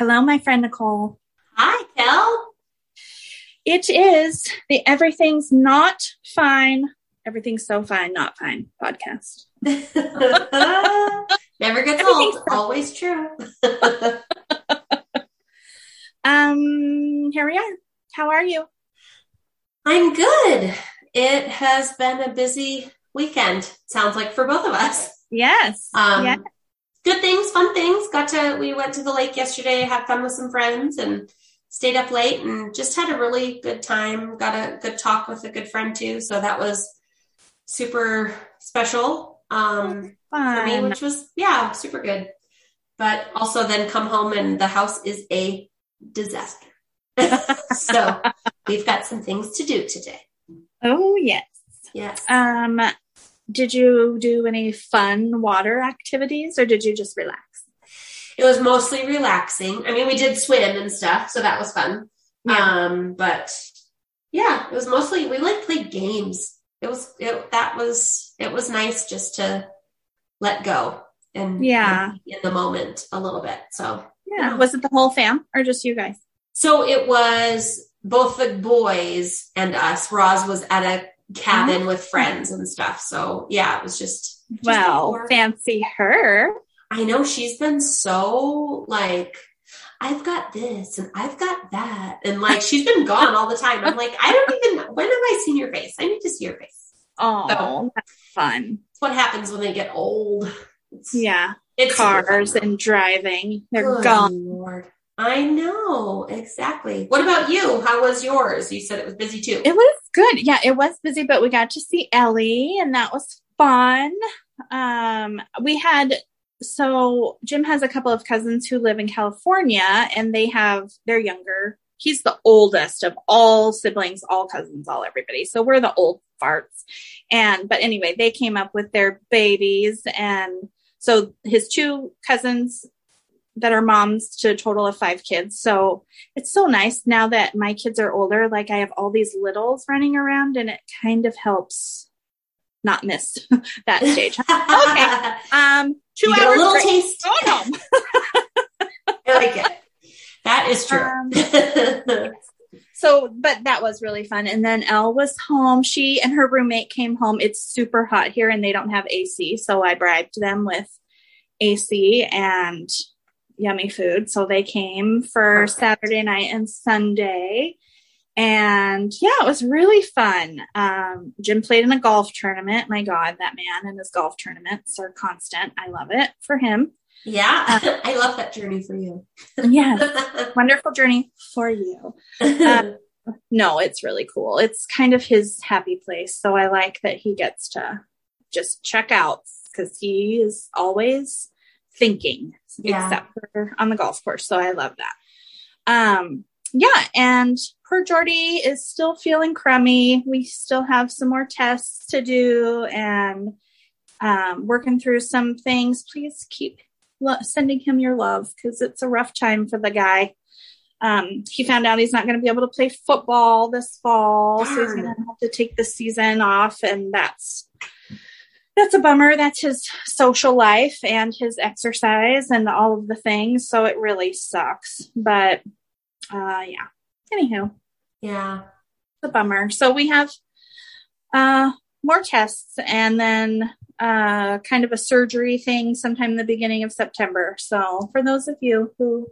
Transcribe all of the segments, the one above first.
Hello, my friend Nicole. Hi, Kel. It is the Everything's Not Fine, Everything's So Fine, Not Fine podcast. Never gets old. Always true. um, here we are. How are you? I'm good. It has been a busy weekend. Sounds like for both of us. Yes. Um, yeah. Good things, fun things. Got to, we went to the lake yesterday, had fun with some friends and stayed up late and just had a really good time. Got a good talk with a good friend too. So that was super special um, for me, which was, yeah, super good. But also then come home and the house is a disaster. so we've got some things to do today. Oh, yes. Yes. Um, did you do any fun water activities or did you just relax? It was mostly relaxing. I mean, we did swim and stuff, so that was fun. Yeah. Um, but yeah, it was mostly we like played games. It was it that was it was nice just to let go and Yeah. be in the moment a little bit. So Yeah. Was it the whole fam or just you guys? so it was both the boys and us. Roz was at a cabin oh. with friends and stuff. So yeah, it was just, just Well, four. fancy her. I know she's been so like, I've got this and I've got that. And like, she's been gone all the time. I'm like, I don't even, when have I seen your face? I need to see your face. Oh, So- that's fun. It's what happens when they get old. It's, Yeah. it's Cars and driving. They're Good gone. Lord. I know, exactly. What about you? How was yours? You said it was busy too. It was good. Yeah, it was busy, but we got to see Ellie and that was fun. Um, we had so Jim has a couple of cousins who live in California and they have they're younger. He's the oldest of all siblings, all cousins, all everybody. So we're the old farts. And but anyway, they came up with their babies and so his two cousins that are moms to a total of five kids. So it's so nice now that my kids are older. Like I have all these littles running around and it kind of helps not miss that stage. okay. Um, two You get a hours. little break- taste. Oh no. I like it. That is true. Um, So, but that was really fun. And then Elle was home. She and her roommate came home. It's super hot here and they don't have AC. So I bribed them with AC and yummy food. So they came for Perfect. Saturday night and Sunday. And yeah, it was really fun. Um, Jim played in a golf tournament. My God, that man and his golf tournaments are constant. I love it for him. yeah, I love that journey for you. yeah, wonderful journey for you. Um, no, it's really cool. It's kind of his happy place. So I like that he gets to just check out because he is always thinking, Yeah. except for on the golf course. So I love that. Um, yeah, and poor Jordy is still feeling crummy. We still have some more tests to do and um, working through some things. Please keep lo- sending him your love because it's a rough time for the guy. Um, he found out he's not going to be able to play football this fall, so he's going to have to take the season off, and that's that's a bummer. That's his social life and his exercise and all of the things. So it really sucks. But uh, yeah. Anywho, yeah. it's a bummer. So we have uh, more tests and then uh, kind of a surgery thing sometime in the beginning of September. So for those of you who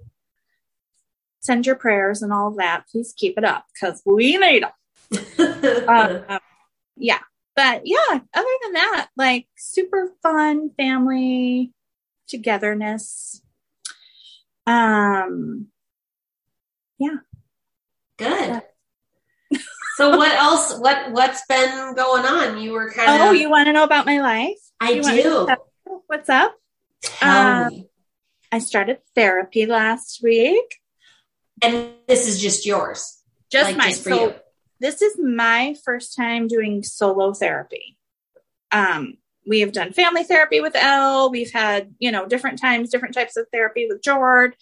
send your prayers and all of that, please keep it up because we need them. Uh, yeah. But yeah, other than that, like super fun family togetherness. Um, yeah. Good. So what else? What what's been going on? You were kind of. oh, you want to know about my life? I You want me to do. What's up? Um. I started therapy last week. And this is just yours, Just like mine. just for so you. This is my first time doing solo therapy. Um, we have done family therapy with Elle. We've had, you know, different times, different types of therapy with Jord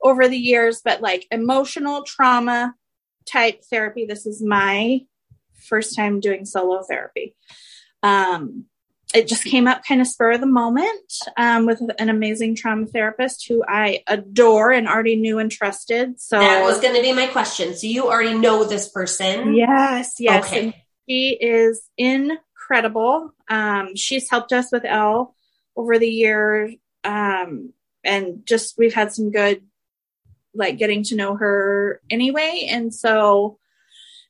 over the years, but like emotional trauma type therapy, this is my first time doing solo therapy. Um, it just came up kind of spur of the moment um, with an amazing trauma therapist who I adore and already knew and trusted. So that was going to be my question. So you already know this person? Yes, yes. Okay. And she is incredible. Um, she's helped us with Elle over the years, um, and just we've had some good, like getting to know her anyway. And so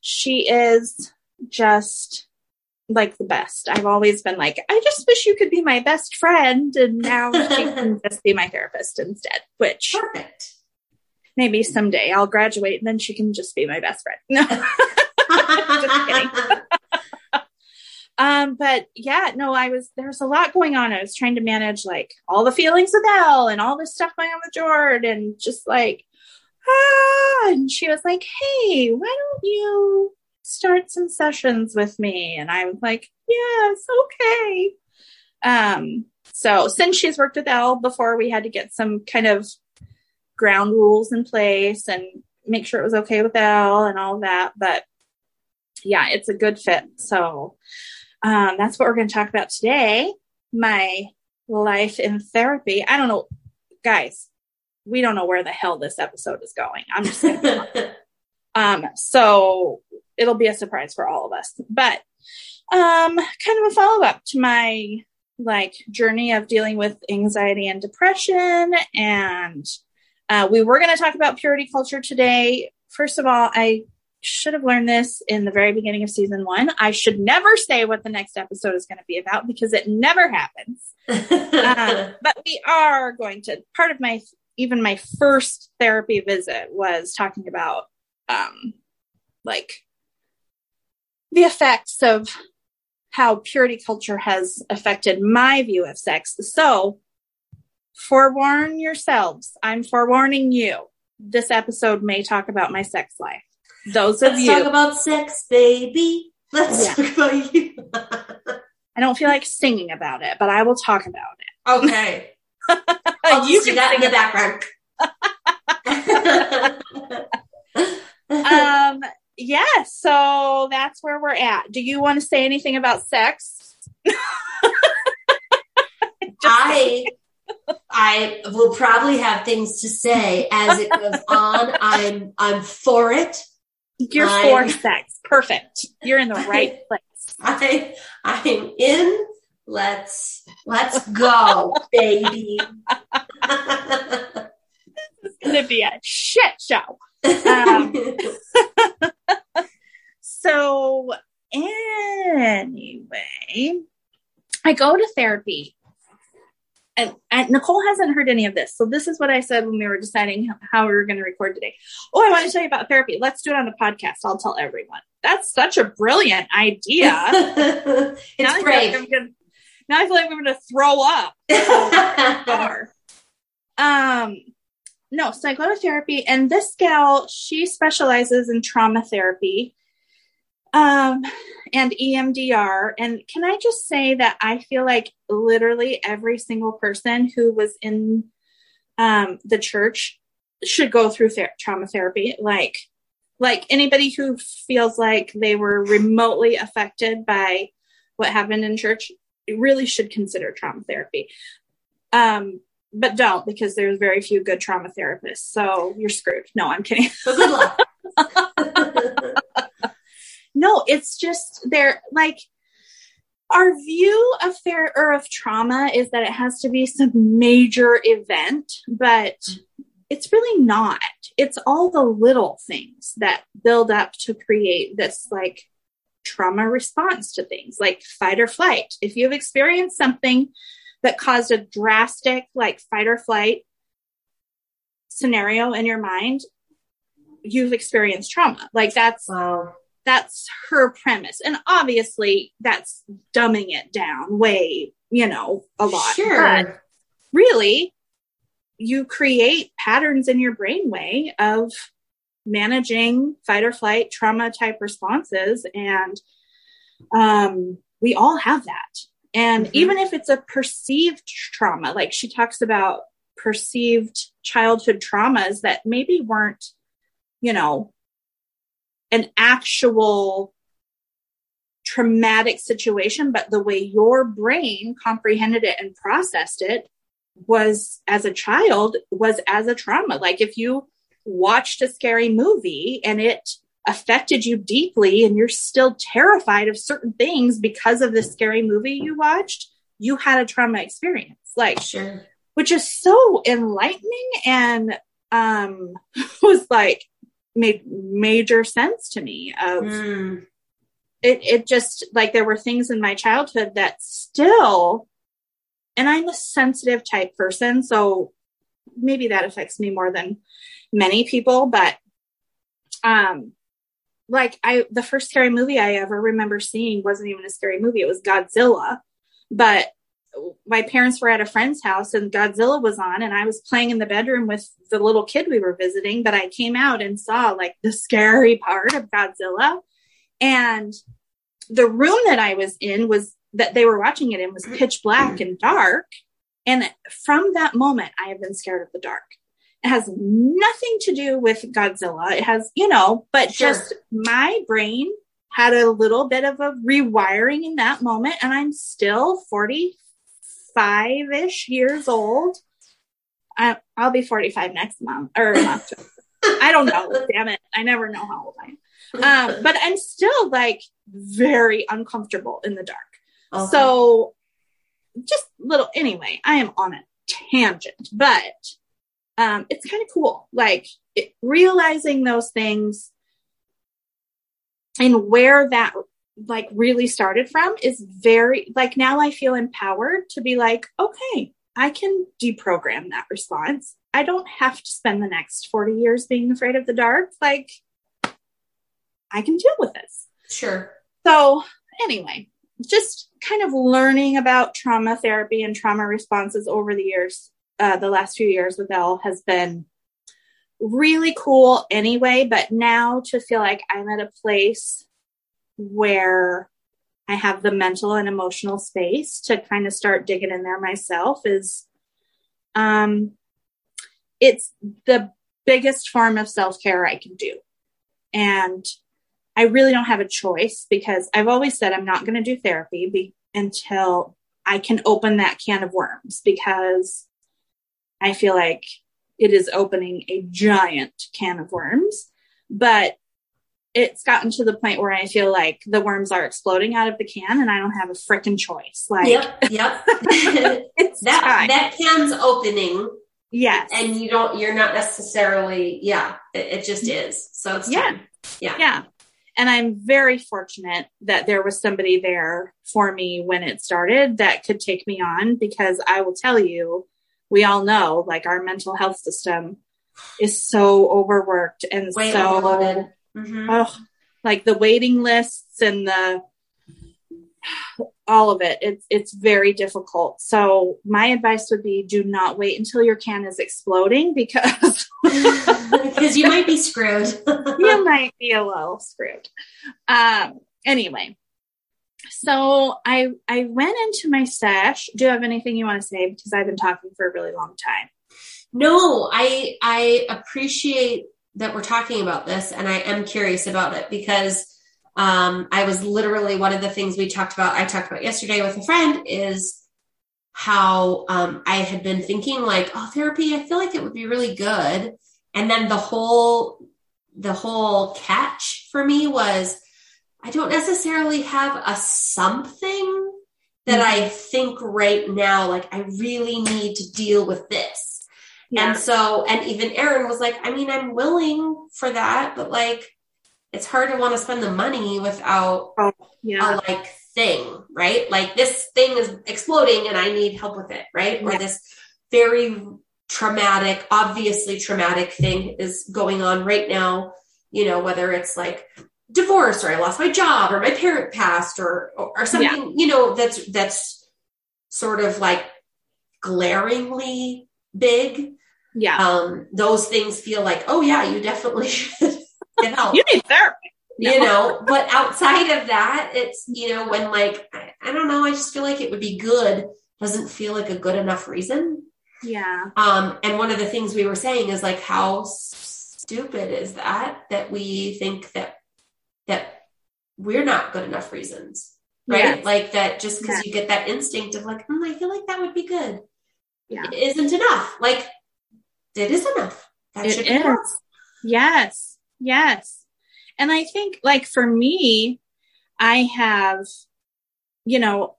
she is just like the best. I've always been like, I just wish you could be my best friend. And now she can just be my therapist instead, which perfect. Maybe someday I'll graduate and then she can just be my best friend. No, just kidding. um, but yeah, no, I was, there's a lot going on. I was trying to manage like all the feelings with Elle and all this stuff going on with Jord and just like, ah, and she was like, Hey, why don't you start some sessions with me? And I was like, yes, okay. Um, so since she's worked with Elle before, we had to get some kind of ground rules in place and make sure it was okay with Elle and all that. But yeah, it's a good fit. So um, that's what we're going to talk about today. My life in therapy. I don't know, guys. We don't know where the hell this episode is going. I'm just um. So it'll be a surprise for all of us. But um, kind of a follow up to my like journey of dealing with anxiety and depression. And uh, we were going to talk about purity culture today. First of all, I should have learned this in the very beginning of season one. I should never say what the next episode is going to be about because it never happens. uh, but we are going to, part of my, even my first therapy visit was talking about, um, like the effects of how purity culture has affected my view of sex. So, forewarn yourselves. I'm forewarning you. This episode may talk about my sex life. Those Let's of you. talk about sex, baby. Let's yeah. talk about you. I don't feel like singing about it, but I will talk about it. Okay. You can that in the background. um, yeah, so that's where we're at. Do you want to say anything about sex? I I will probably have things to say as it goes on. I'm I'm for it. You're I'm, for sex. Perfect. You're in the right place. I I'm in. Let's let's go, baby. it's gonna be a shit show. Um, so anyway, I go to therapy. And, and, Nicole hasn't heard any of this. So this is what I said when we were deciding how we were going to record today. Oh, I want to tell you about therapy. Let's do it on the podcast. I'll tell everyone. That's such a brilliant idea. it's now great. I gonna, now I feel like I'm going to throw up. um, no, so I go to therapy, and this gal, she specializes in trauma therapy um, and EMDR. And can I just say that I feel like literally every single person who was in um, the church should go through ther- trauma therapy. Like, like anybody who feels like they were remotely affected by what happened in church really should consider trauma therapy. Um, but don't because there's very few good trauma therapists. So you're screwed. No, I'm kidding. So good luck. no, it's just they're like our view of fair or of trauma is that it has to be some major event, but it's really not. It's all the little things that build up to create this like trauma response to things like fight or flight. If you've experienced something that caused a drastic like fight or flight scenario in your mind, you've experienced trauma. Like that's wow that's her premise. And obviously that's dumbing it down way, you know, a lot. Sure. But really, you create patterns in your brainway of managing fight or flight trauma type responses. And um, we all have that. And mm-hmm. even if it's a perceived trauma, like she talks about perceived childhood traumas that maybe weren't, you know, an actual traumatic situation, but the way your brain comprehended it and processed it was as a child was as a trauma. Like if you watched a scary movie and it affected you deeply and you're still terrified of certain things because of the scary movie you watched, you had a trauma experience. Like sure. which is so enlightening and um was like made major sense to me of Mm. it it just like there were things in my childhood that still and I'm a sensitive type person so maybe that affects me more than many people but um like I the first scary movie I ever remember seeing wasn't even a scary movie it was Godzilla but my parents were at a friend's house and Godzilla was on and I was playing in the bedroom with the little kid we were visiting but I came out and saw like the scary part of Godzilla and the room that I was in was that they were watching it in was pitch black and dark. And from that moment, I have been scared of the dark. It has nothing to do with Godzilla. It has, you know, but Sure. just my brain had a little bit of a rewiring in that moment. And I'm still 45 ish years old. I, I'll be 45 next month or month. I don't know. Damn it. I never know how old I am um, but I'm still like very uncomfortable in the dark. Okay. So just little anyway, I am on a tangent, but um, it's kind of cool. Like it, realizing those things and where that like really started from is very like now I feel empowered to be like, okay, I can deprogram that response. I don't have to spend the next 40 years being afraid of the dark. Like I can deal with this. sure. So, anyway, just kind of learning about trauma therapy and trauma responses over the years, uh, the last few years with Elle has been really cool anyway. But now to feel like I'm at a place where I have the mental and emotional space to kind of start digging in there myself is, um, it's the biggest form of self care I can do. And I really don't have a choice because I've always said I'm not going to do therapy be- until I can open that can of worms because I feel like it is opening a giant can of worms. But it's gotten to the point where I feel like the worms are exploding out of the can and I don't have a freaking choice. Like, Yep. Yep. it's that time. that can's opening yes. and you don't you're not necessarily yeah it, it just mm-hmm. is so it's Yeah. time. yeah yeah. And I'm very fortunate that there was somebody there for me when it started that could take me on because I will tell you, we all know like our mental health system is so overworked and way so overloaded Mhm. oh, like the waiting lists and the all of it. It's it's very difficult. So my advice would be do not wait until your can is exploding because because you might be screwed you might be a little screwed. Um, anyway, so I I went into my sesh. Do you have anything you want to say? Because I've been talking for a really long time. no i i appreciate that we're talking about this and i am curious about it because um i was literally one of the things we talked about i talked about yesterday with a friend is how um, I had been thinking like, oh, therapy, I feel like it would be really good. And then the whole, the whole catch for me was, I don't necessarily have a something that I think right now, like I really need to deal with this. Yeah. And so, and even Aaron was like, I mean, I'm willing for that, but like, it's hard to want to spend the money without oh, yeah. a like thing, right? Like this thing is exploding and I need help with it, right? Or this very traumatic, obviously traumatic thing is going on right now, you know, whether it's like divorce or I lost my job or my parent passed or or, or something, you know, that's that's sort of like glaringly big. Yeah. Um, those things feel like, oh yeah, you definitely should get help you need therapy. you know but outside of that it's you know when like I, I don't know i just feel like it would be good doesn't feel like a good enough reason Yeah. um and one of the things we were saying is like how stupid is that that we think that that we're not good enough reasons. Right. Yes. Like that just because you get that instinct of like, mm, I feel like that would be good. Yeah. It isn't enough. Like it is enough. That it should be is. Enough. Yes. Yes. And I think like for me, I have, you know,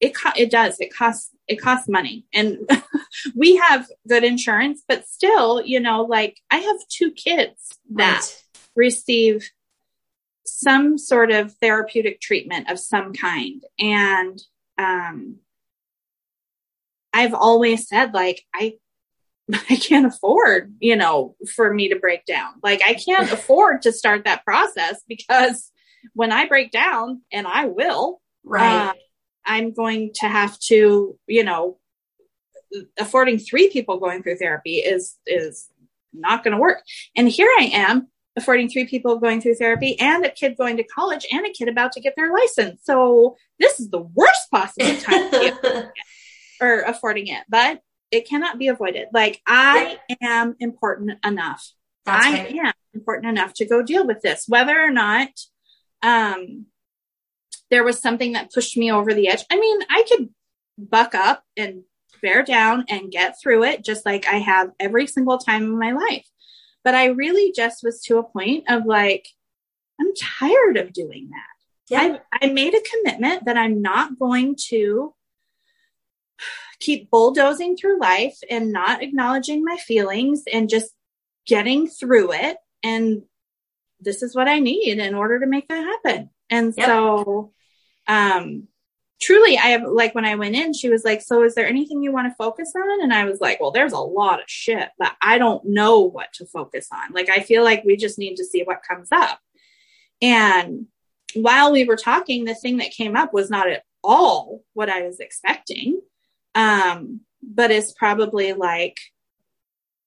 it co- it does. It costs it costs money, and we have good insurance, but still, you know, like I have two kids that right. receive some sort of therapeutic treatment of some kind, and um, I've always said like I I can't afford, you know, for me to break down. Like I can't afford to start that process because when I break down, and I will, right. Uh, I'm going to have to, you know, affording three people going through therapy is is not going to work. And here I am affording three people going through therapy and a kid going to college and a kid about to get their license. So this is the worst possible time or affording it, but it cannot be avoided. Like I am important enough. That's I right. am important enough to go deal with this, whether or not um there was something that pushed me over the edge. I mean, I could buck up and bear down and get through it just like I have every single time in my life. But I really just was to a point of like, I'm tired of doing that. Yeah. I, I made a commitment that I'm not going to keep bulldozing through life and not acknowledging my feelings and just getting through it. And this is what I need in order to make that happen. And yep. so um, truly I have like when I went in, she was like, So is there anything you want to focus on? And I was like, Well, there's a lot of shit, but I don't know what to focus on. Like I feel like we just need to see what comes up. And while we were talking, the thing that came up was not at all what I was expecting. Um, but it's probably like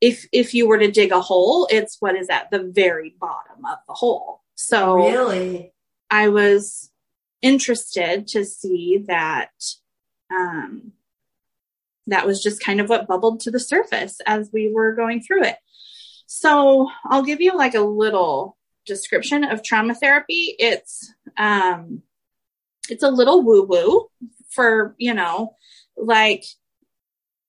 if if you were to dig a hole, it's what is at the very bottom of the hole. So really I was interested to see that um, that was just kind of what bubbled to the surface as we were going through it. So I'll give you like a little description of trauma therapy. It's um, it's a little woo woo for you know like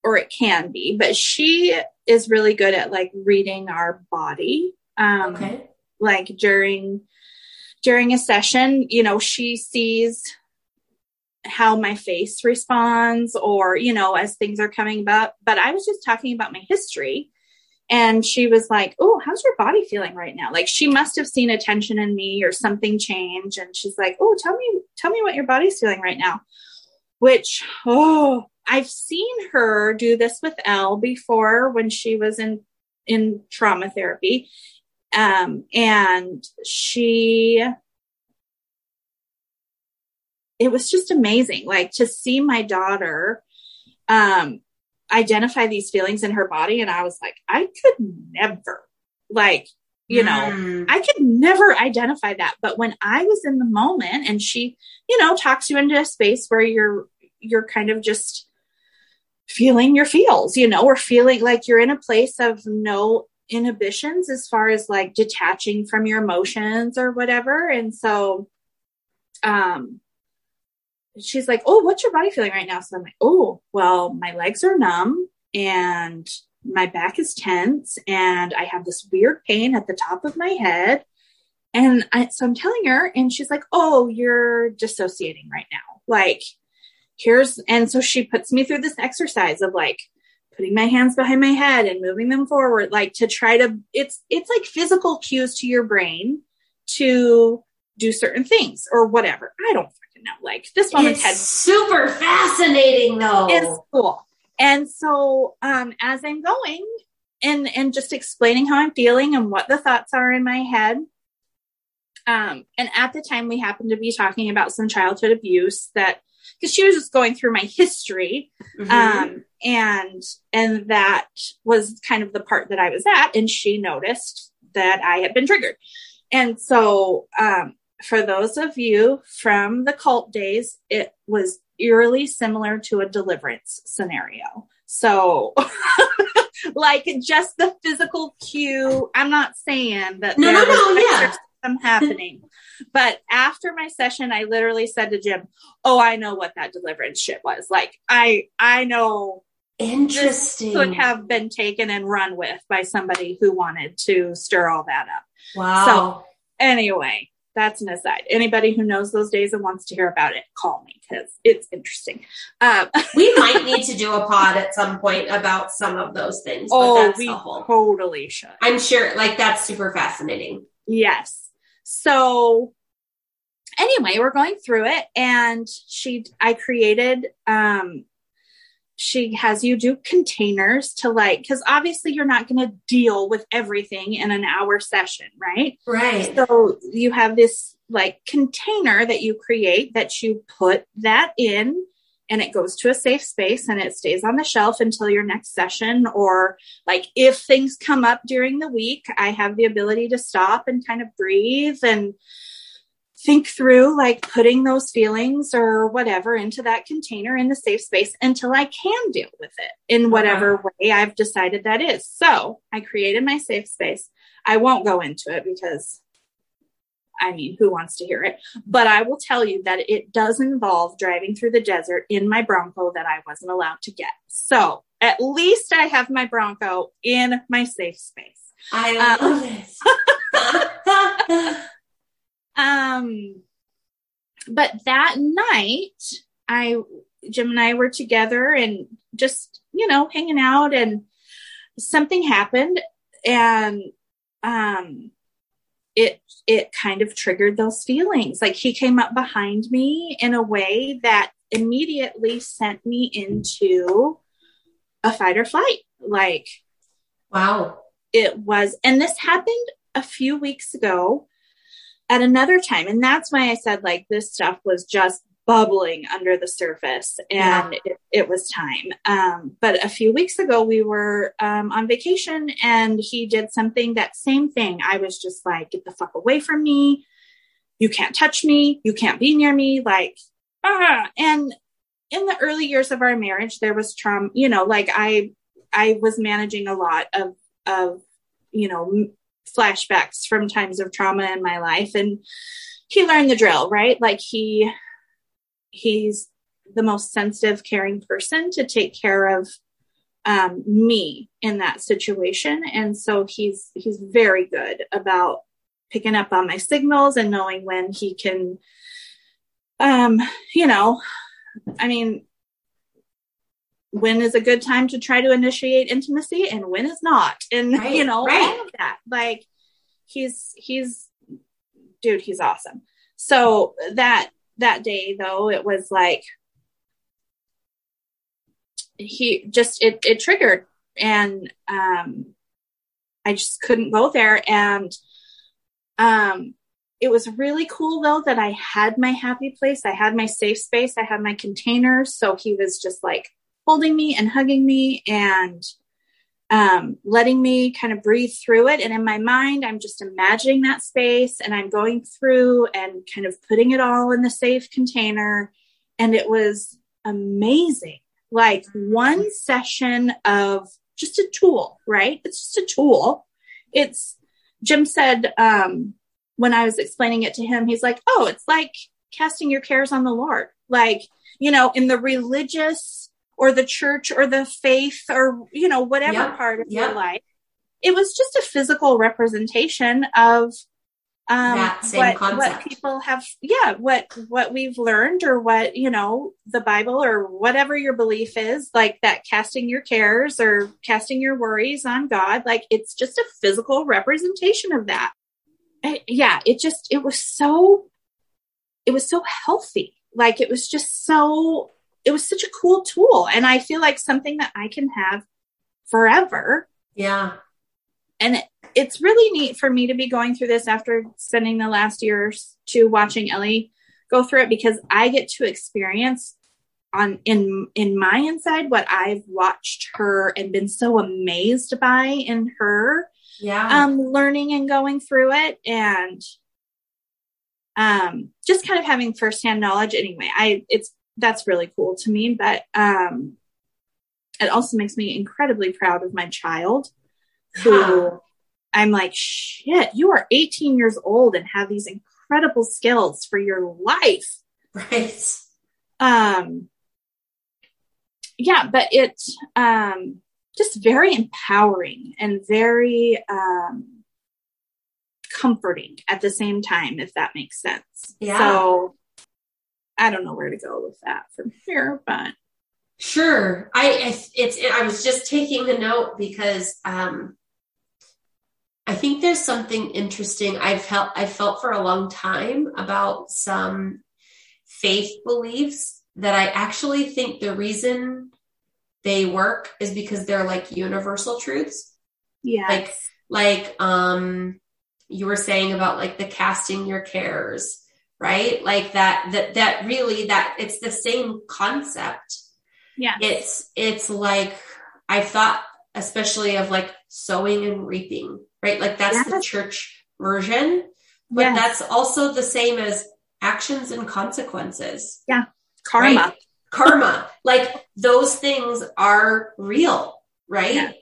or it can be, but she is really good at like reading our body. Um, okay. Like during during a session, you know, she sees how my face responds or, you know, as things are coming up. But I was just talking about my history and she was like, Oh, how's your body feeling right now? Like she must have seen a tension in me or something change. And she's like, Oh, tell me, tell me what your body's feeling right now. Which, oh, I've seen her do this with Elle before when she was in in trauma therapy um, and she, it was just amazing, like to see my daughter, um, identify these feelings in her body. And I was like, I could never, like, you know, mm. I could never identify that. But when I was in the moment and she, you know, talks you into a space where you're, you're kind of just feeling your feels, you know, or feeling like you're in a place of no inhibitions as far as like detaching from your emotions or whatever. And so, um, she's like, Oh, what's your body feeling right now? So I'm like, Oh, well, my legs are numb and my back is tense and I have this weird pain at the top of my head. And I, so I'm telling her, and she's like, Oh, you're dissociating right now. Like, here's, and so she puts me through this exercise of like, putting my hands behind my head and moving them forward like to try to it's it's like physical cues to your brain to do certain things or whatever i don't fucking know like this woman's head super fascinating though it's cool and so um as i'm going and and just explaining how i'm feeling and what the thoughts are in my head um and at the time we happened to be talking about some childhood abuse that because she was just going through my history mm-hmm. um, and and that was kind of the part that i was at and she noticed that i had been triggered and so um, for those of you from the cult days it was eerily similar to a deliverance scenario so like just the physical cue i'm not saying that no no no yeah them happening. But after my session, I literally said to Jim, "Oh, I know what that deliverance shit was. Like, I I know Interesting. could have been taken and run with by somebody who wanted to stir all that up. Wow. So anyway, that's an aside. Anybody who knows those days and wants to hear about it, call me because it's interesting. Um, we might need to do a pod at some point about some of those things. But oh, that's we whole. totally should. I'm sure, like that's super fascinating. Yes. So anyway, we're going through it and she I created um she has you do containers to like cuz obviously you're not going to deal with everything in an hour session, right? Right. So you have this like container that you create that you put that in and it goes to a safe space and it stays on the shelf until your next session or like if things come up during the week i have the ability to stop and kind of breathe and think through like putting those feelings or whatever into that container in the safe space until i can deal with it in whatever way i've decided that is so i created my safe space i won't go into it because I mean, who wants to hear it? But I will tell you that it does involve driving through the desert in my Bronco that I wasn't allowed to get. So at least I have my Bronco in my safe space. I love Um, it. Um, but that night, I, Jim and I were together and just, you know, hanging out and something happened and, um, it it kind of triggered those feelings. Like he came up behind me in a way that immediately sent me into a fight or flight. Like wow. it was and this happened a few weeks ago at another time and that's why i said like this stuff was just bubbling under the surface and Yeah. it, it was time. Um, but a few weeks ago we were um, on vacation and he did something that same thing. I was just like get the fuck away from me. You can't touch me. You can't be near me. Like ah and in the early years of our marriage there was trauma you know like i i was managing a lot of of you know flashbacks from times of trauma in my life. And he learned the drill right? Like he he's the most sensitive caring person to take care of um, me in that situation. And so he's he's very good about picking up on my signals and knowing when he can um you know i mean when is a good time to try to initiate intimacy and when is not. And Right, you know right. all of that. Like he's he's dude he's awesome. So that that day though it was like he just it it triggered. And um i just couldn't go there. And um it was really cool though that i had my happy place. I had my safe space. I had my containers so he was just like holding me and hugging me and um, letting me kind of breathe through it. And in my mind, I'm just imagining that space and I'm going through and kind of putting it all in the safe container. And it was amazing. Like one session of just a tool, right? It's just a tool. It's, Jim said, um, when I was explaining it to him, he's like, oh, it's like casting your cares on the Lord. Like, you know, in the religious or the church or the faith or, you know, whatever Yeah, part of yeah. your life. It was just a physical representation of um what, what people have yeah what what we've learned or what you know the bible or whatever your belief is like that casting your cares or casting your worries on god like it's just a physical representation of that I- yeah it just it was so it was so healthy like it was just so it was such a cool tool and i feel like something that i can have forever Yeah. and it, it's really neat for me to be going through this after spending the last year to watching Ellie go through it because I get to experience on in in my inside what I've watched her and been so amazed by in her Yeah. um learning and going through it and um just kind of having firsthand knowledge anyway I it's that's really cool to me but um it also makes me incredibly proud of my child who. I'm like, shit, you are 18 years old and have these incredible skills for your life. Right. Um, yeah, but it's um, just very empowering and very um, comforting at the same time, if that makes sense. Yeah. So I don't know where to go with that from here, but Sure. I, it's, I was just taking a note because, um, I think there's something interesting I've felt, I felt for a long time about some faith beliefs that I actually think the reason they work is because they're like universal truths. yeah. Like, like, um, you were saying about like the casting your cares, right? Like that, that, that really, that it's the same concept yeah. it's it's like I thought especially of like sowing and reaping, right? Like that's yes. the church version, but yes. that's also the same as actions and consequences. Yeah. Karma. Right? Karma. like those things are real, right? Yeah.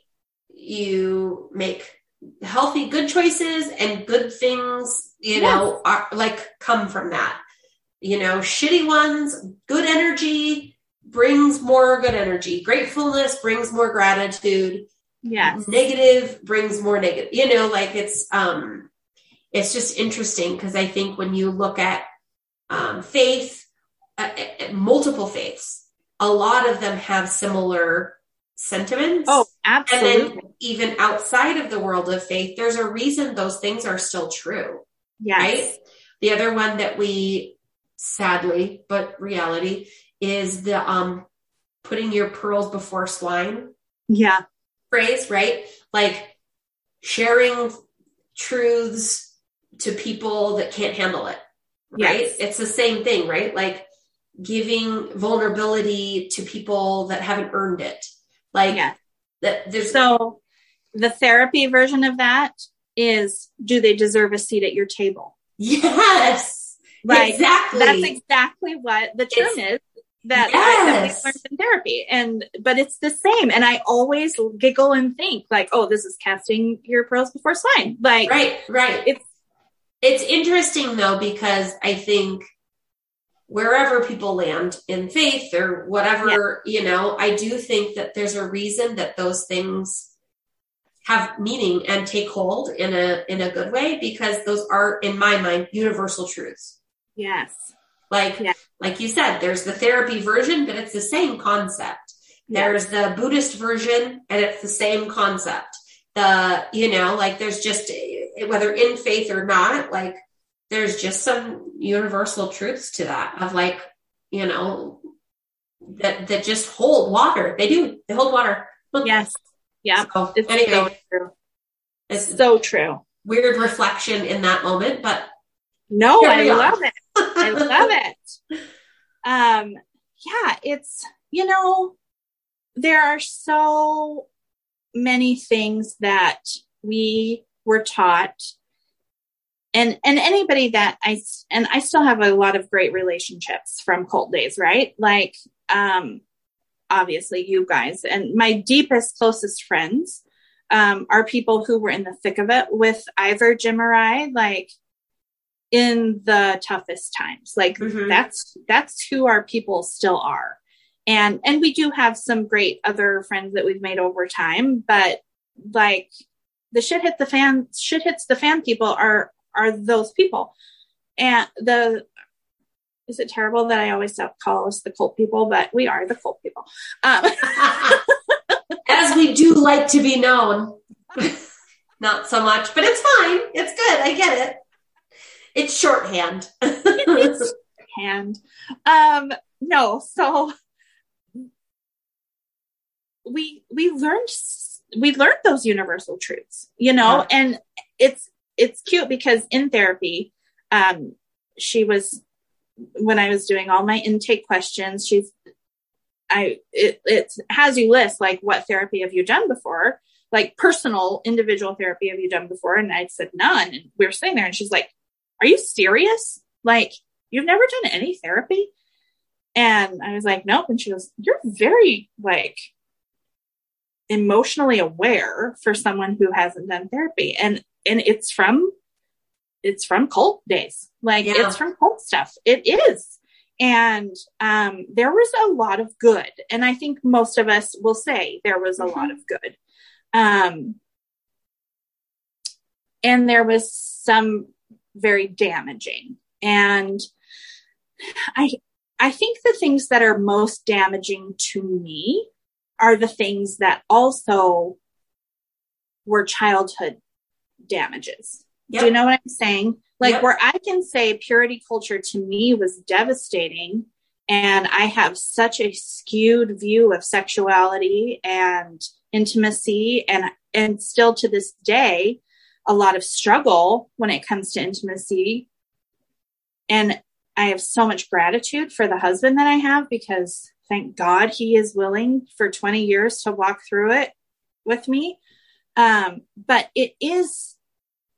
You make healthy good choices and good things, you yes. know, are like come from that. You know, shitty ones, good energy, brings more good energy. Gratefulness brings more gratitude. Yeah. Negative brings more negative. You know, like it's um it's just interesting because I think when you look at um, faith, uh, multiple faiths, a lot of them have similar sentiments. Oh, absolutely. And then even outside of the world of faith, there's a reason those things are still true. Yes. Right? The other one that we sadly, but reality is the um putting your pearls before swine. Yeah. Phrase, right? Like sharing truths to people that can't handle it. Right? Yes. It's the same thing, right? Like giving vulnerability to people that haven't earned it. Like yeah. that there's so the therapy version of that is do they deserve a seat at your table? Yes. Like, exactly. That's exactly what the term it's, is that, yes. I, that we learned in therapy. And, but it's the same. And I always giggle and think like, oh, this is casting your pearls before swine. Like, right, right. It's, it's interesting though, because I think wherever people land in faith or whatever, yeah. you know, I do think that there's a reason that those things have meaning and take hold in a in a good way because those are in my mind universal truths. Yes. Like, yeah. like you said, there's the therapy version, but it's the same concept. Yeah. There's the Buddhist version and it's the same concept. The, you know, like there's just, whether in faith or not, like there's just some universal truths to that of like, you know, that, that just hold water. They do. They hold water. Yes. Yeah. So, it's anyway, so true. It's so true. Weird reflection in that moment, but no, I love it. I love it. Um, yeah, it's, you know, there are so many things that we were taught and and anybody that I and I still have a lot of great relationships from cult days, right? Like um obviously you guys and my deepest closest friends um are people who were in the thick of it with either Jim or I, like in the toughest times. Like mm-hmm. that's that's who our people still are. And and we do have some great other friends that we've made over time, but like the shit hit the fan shit hits the fan people are are those people. And the is it terrible that I always call us the cult people, but we are the cult people. Um, As we do like to be known. Not so much, but it's fine. It's good. I get it. It's shorthand. it's shorthand. Um, no, so we we learned we learned those universal truths, you know, yeah. and it's it's cute because in therapy, um, she was when I was doing all my intake questions, she's I it it has you list like what therapy have you done before? Like personal individual therapy have you done before? And I said none. And we were sitting there and she's like, are you serious? Like, you've never done any therapy? And I was like, nope. And she goes, you're very like, emotionally aware for someone who hasn't done therapy. And and it's from it's from cult days. Like yeah. it's from cult stuff. It is. And um, there was a lot of good. And I think most of us will say there was a mm-hmm. lot of good. Um, and there was some very damaging. And I I think the things that are most damaging to me are the things that also were childhood damages. Yep. Do you know what I'm saying? Like yep. where I can say purity culture to me was devastating and I have such a skewed view of sexuality and intimacy and and still to this day a lot of struggle when it comes to intimacy and I have so much gratitude for the husband that I have because thank God he is willing for 20 years to walk through it with me. Um, but it is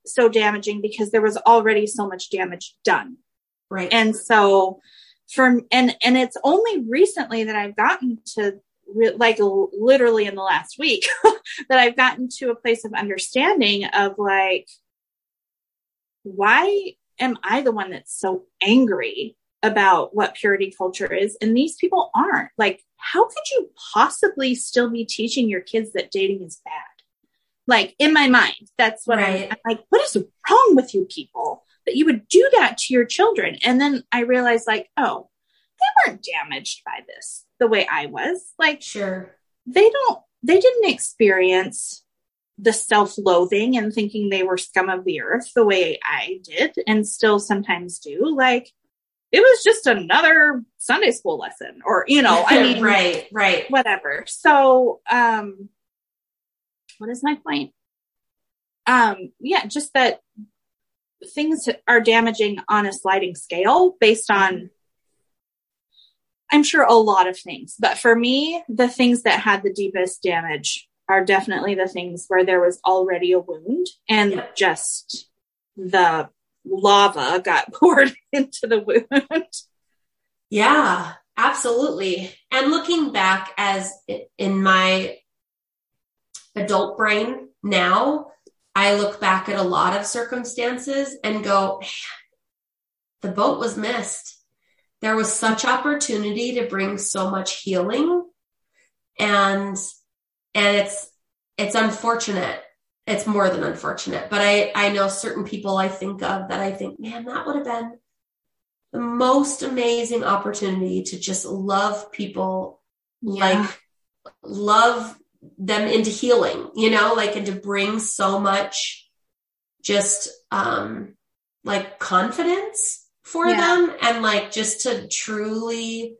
so damaging because there was already so much damage done. Right. And so from, and, and it's only recently that I've gotten to re- like literally in the last week that I've gotten to a place of understanding of like, why am I the one that's so angry about what purity culture is? And these people aren't. Like, how could you possibly still be teaching your kids that dating is bad? Like, in my mind, that's what right. I'm, I'm like, what is wrong with you people that you would do that to your children? And then I realized, like, oh, they weren't damaged by this the way I was. Like, sure. They don't, they didn't experience the self-loathing and thinking they were scum of the earth the way I did and still sometimes do. Like it was just another Sunday school lesson or, you know, I mean, right, right. Whatever. So, um, what is my point? Um, yeah, just that things are damaging on a sliding scale based on I'm sure a lot of things, but for me, the things that had the deepest damage are definitely the things where there was already a wound and yep. just the lava got poured into the wound. Yeah, absolutely. And looking back as in my adult brain now, I look back at a lot of circumstances and go, the boat was missed. There was such opportunity to bring so much healing and and it's it's unfortunate it's more than unfortunate but i i know certain people i think of that i think man that would have been the most amazing opportunity to just love people yeah. like love them into healing you know like and to bring so much just um like confidence for yeah. them and like just to truly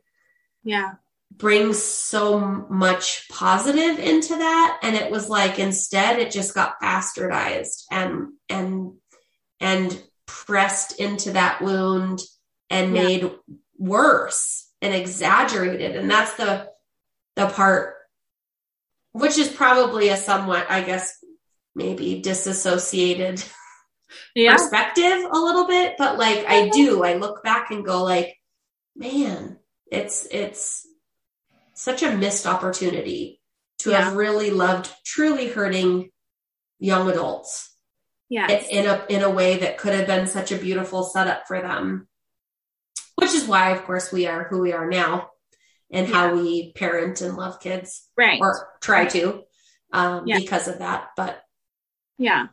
yeah bring so much positive into that and it was like instead it just got bastardized and and and pressed into that wound and yeah. made worse and exaggerated and that's the the part which is probably a somewhat i guess maybe disassociated yeah. perspective a little bit but like i do i look back and go like man it's it's such a missed opportunity to yeah. have really loved truly hurting young adults. Yeah. In a in a way that could have been such a beautiful setup for them. Which is why of course we are who we are now and yeah. how we parent and love kids. Right. Or try to. Um yeah. because of that. But yeah.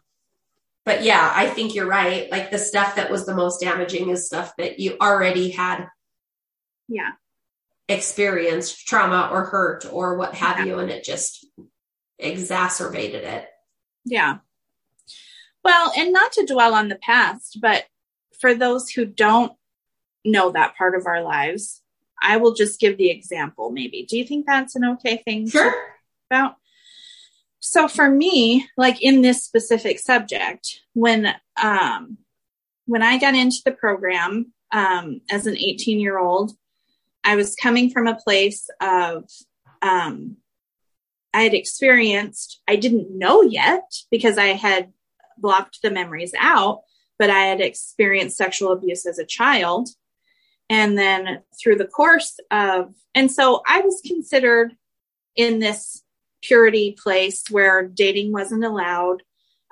But yeah, I think you're right. Like the stuff that was the most damaging is stuff that you already had yeah experienced trauma or hurt or what have yeah. you and it just exacerbated it yeah well and not to dwell on the past but for those who don't know that part of our lives i will just give the example maybe do you think that's an okay thing sure. about so for me like in this specific subject when um when i got into the program um as an 18 year old I was coming from a place of, um, I had experienced, I didn't know yet because I had blocked the memories out, but I had experienced sexual abuse as a child. And then through the course of, and so I was considered in this purity place where dating wasn't allowed.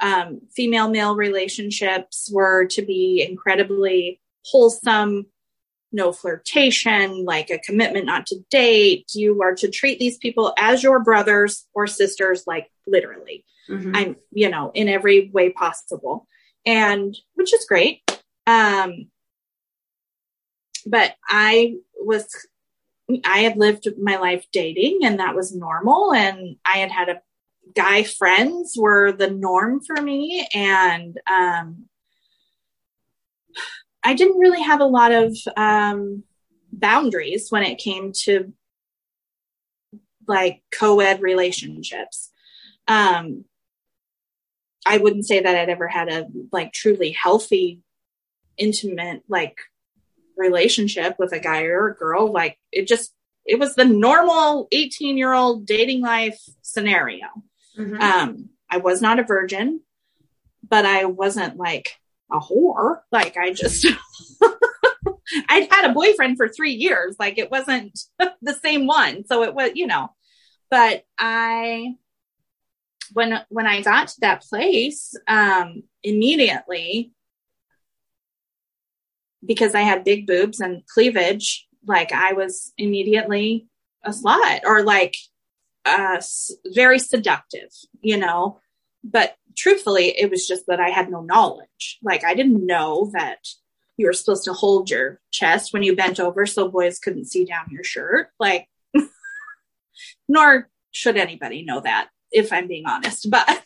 Um, female male relationships were to be incredibly wholesome, no flirtation, like a commitment not to date. You are to treat these people as your brothers or sisters, like literally. Mm-hmm. I'm, you know, in every way possible. And which is great. Um, but I was, I had lived my life dating and that was normal. And I had had a guy friends were the norm for me. And, um, I didn't really have a lot of, um, boundaries when it came to like co-ed relationships. Um, I wouldn't say that I'd ever had a like truly healthy, intimate, like relationship with a guy or a girl. Like it just, it was the normal 18 year old dating life scenario. Mm-hmm. Um, I was not a virgin, but I wasn't like a whore. Like I just, I'd had a boyfriend for three years. Like it wasn't the same one. So it was, you know, but I, when, when I got to that place, um, immediately because I had big boobs and cleavage, like I was immediately a slut or like uh, very seductive, you know. But truthfully, it was just that I had no knowledge. Like I didn't know that you were supposed to hold your chest when you bent over so boys couldn't see down your shirt. Like, nor should anybody know that, if I'm being honest. But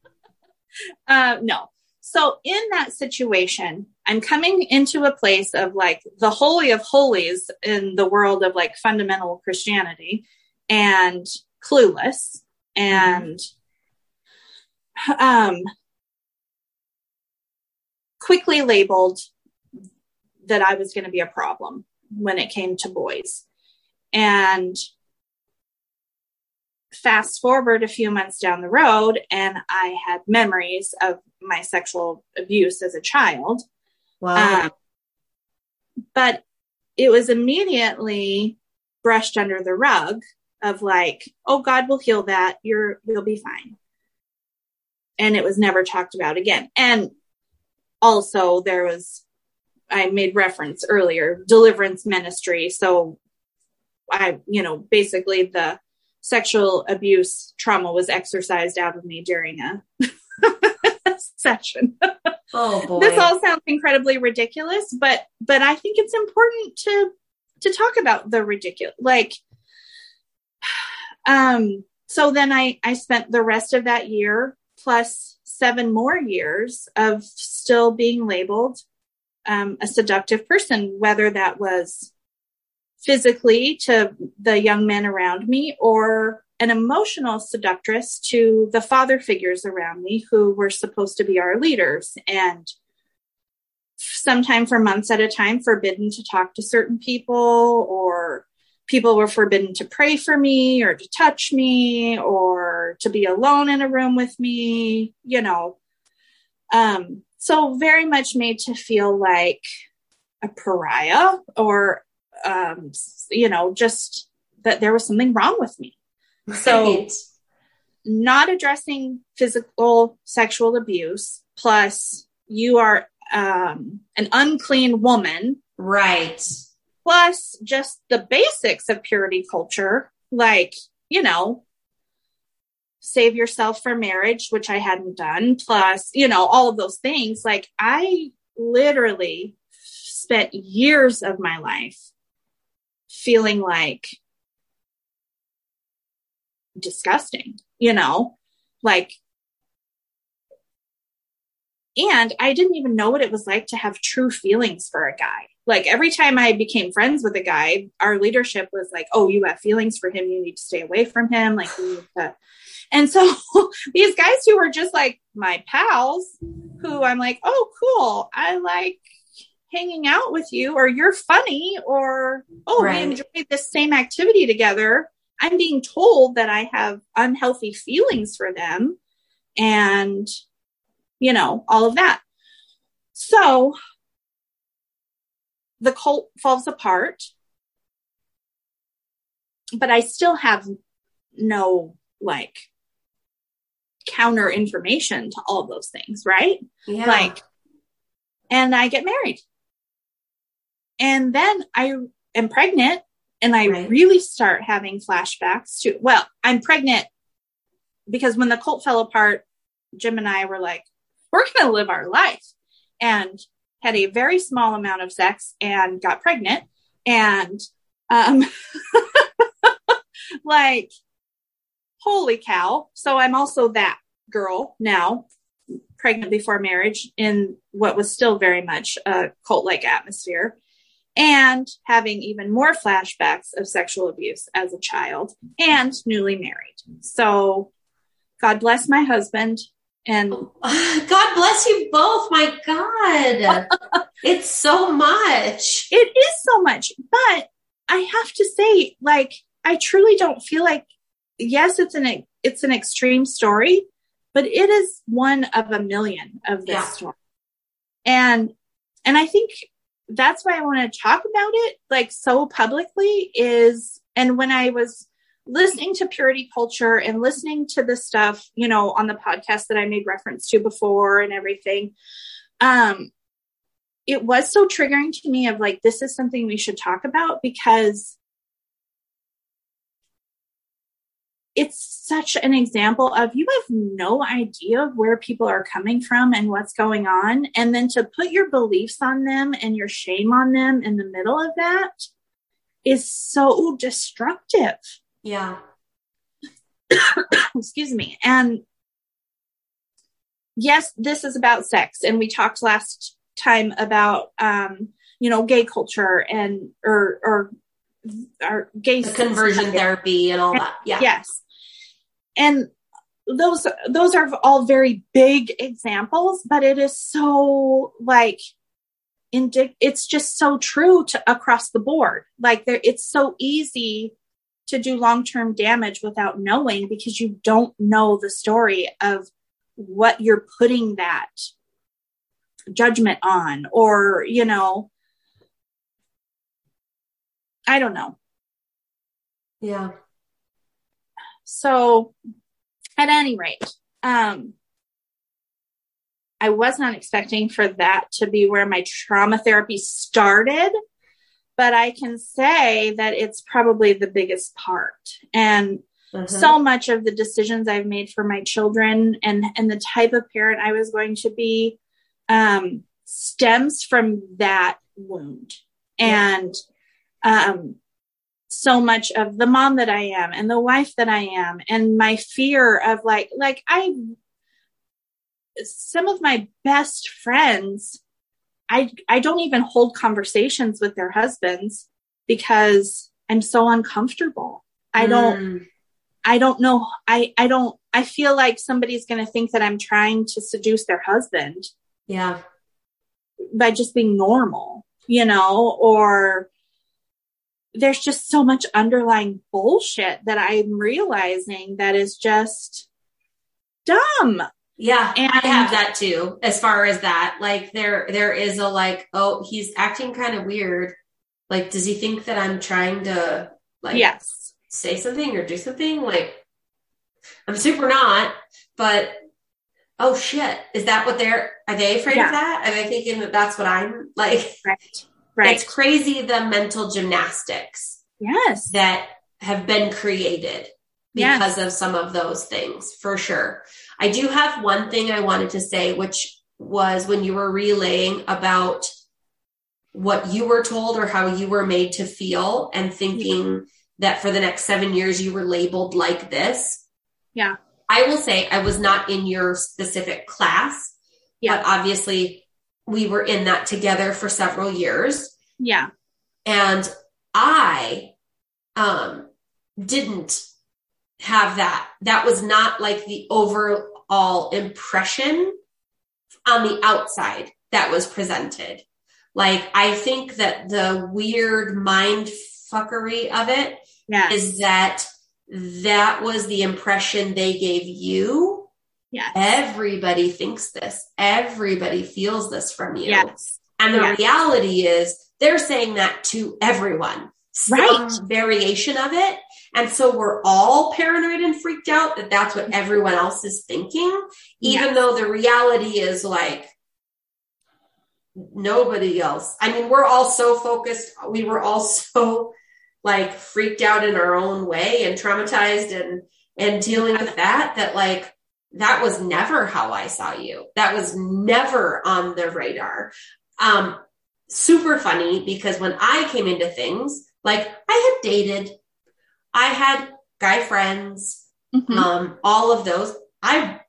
uh, no, so in that situation, I'm coming into a place of like the holy of holies in the world of like fundamental Christianity and clueless and um quickly labeled that I was going to be a problem when it came to boys. And fast forward a few months down the road, and I had memories of my sexual abuse as a child. Wow. Um, but it was immediately brushed under the rug of like, oh, God will heal that. You're, you'll be fine. And it was never talked about again. And also there was, I made reference earlier, deliverance ministry. So I, you know, basically the sexual abuse trauma was exorcised out of me during a session. Oh boy. this all sounds incredibly ridiculous, but but I think it's important to to talk about the ridiculous like um so then I I spent the rest of that year plus 7 more years of still being labeled um, a seductive person whether that was physically to the young men around me or an emotional seductress to the father figures around me who were supposed to be our leaders. And sometime for months at a time forbidden to talk to certain people or people were forbidden to pray for me or to touch me or to be alone in a room with me you know. Um so very much made to feel like a pariah or um you know just that there was something wrong with me so, not addressing physical sexual abuse, plus you are um, an unclean woman. Right. Plus just the basics of purity culture, like, you know, save yourself for marriage, which I hadn't done, plus, you know, all of those things. Like, I literally spent years of my life feeling like disgusting, you know, like, and I didn't even know what it was like to have true feelings for a guy. Like every time I became friends with a guy, our leadership was like, "Oh, you have feelings for him. You need to stay away from him." Like, you need to. And so these guys who were just like my pals, who I'm like, "Oh, cool. I like hanging out with you, or you're funny, or oh, right. we enjoy this same activity together." I'm being told that I have unhealthy feelings for them and, you know, all of that. So the cult falls apart, but I still have no like counter information to all those things, right? Yeah. Like, and I get married. And then I am pregnant and I Right. really start having flashbacks to, well, I'm pregnant because when the cult fell apart, Jim and I were like, we're going to live our life and had a very small amount of sex and got pregnant. And, um, like, holy cow. So I'm also that girl now, pregnant before marriage in what was still very much a cult like atmosphere and having even more flashbacks of sexual abuse as a child and newly married. So God bless my husband and God bless you both. My God. it's so much. it is so much, but I have to say, like, I truly don't feel like, yes, it's an, it's an extreme story, but it is one of a million of this Yeah. story. And, and I think that's why I want to talk about it like so publicly is, and when I was listening to purity culture and listening to the stuff, you know, on the podcast that I made reference to before and everything, um, it was so triggering to me of like, this is something we should talk about because it's such an example of you have no idea where people are coming from and what's going on. And then to put your beliefs on them and your shame on them in the middle of that is so destructive. Yeah. excuse me. And yes, this is about sex. And we talked last time about, um, you know, gay culture and, or, or, or gay The conversion therapy and all that. Yeah. Yes. And those, those are all very big examples, but it is so like, indic- it's just so true to across the board. Like there, it's so easy to do long-term damage without knowing because you don't know the story of what you're putting that judgment on or, you know, I don't know. Yeah. So at any rate, um, I was not expecting for that to be where my trauma therapy started, but I can say that it's probably the biggest part. And Uh-huh. so much of the decisions I've made for my children and, and the type of parent I was going to be, um, stems from that wound. And, um, so much of the mom that I am and the wife that I am and my fear of like, like I, some of my best friends, I, I don't even hold conversations with their husbands because I'm so uncomfortable. I don't, Mm. I don't know. I, I don't, I feel like somebody's going to think that I'm trying to seduce their husband Yeah. by just being normal, you know, or there's just so much underlying bullshit that I'm realizing that is just dumb. Yeah, And- I have that too. As far as that, like there, there is a like, oh, he's acting kind of weird. Like, does he think that I'm trying to like yes. say something or do something? Like, I'm super not. But oh shit, is that what they're? Are they afraid Yeah. of that? Are they thinking that that's what I'm like? Right. Right. It's crazy the mental gymnastics yes. that have been created Yes. because of some of those things for sure. I do have one thing I wanted to say, which was when you were relaying about what you were told or how you were made to feel and thinking that for the next seven years you were labeled like this. Yeah. I will say I was not in your specific class, Yeah. but obviously we were in that together for several years. Yeah. And I um, didn't have that. That was not like the overall impression on the outside that was presented. Like, I think that the weird mind fuckery of it Yes. is that that was the impression they gave you. Yes. Everybody thinks this. Everybody feels this from you. Yes. And the Yeah. reality is they're saying that to everyone. some Right. variation of it. And so we're all paranoid and freaked out that that's what everyone else is thinking, even Yes. though the reality is like nobody else. I mean, we're all so focused. We were all so like freaked out in our own way and traumatized and and dealing with that that like that was never how I saw you. That was never on the radar. Um super funny because when I came into things, like I had dated, I had guy friends, Mhm. um, all of those. I,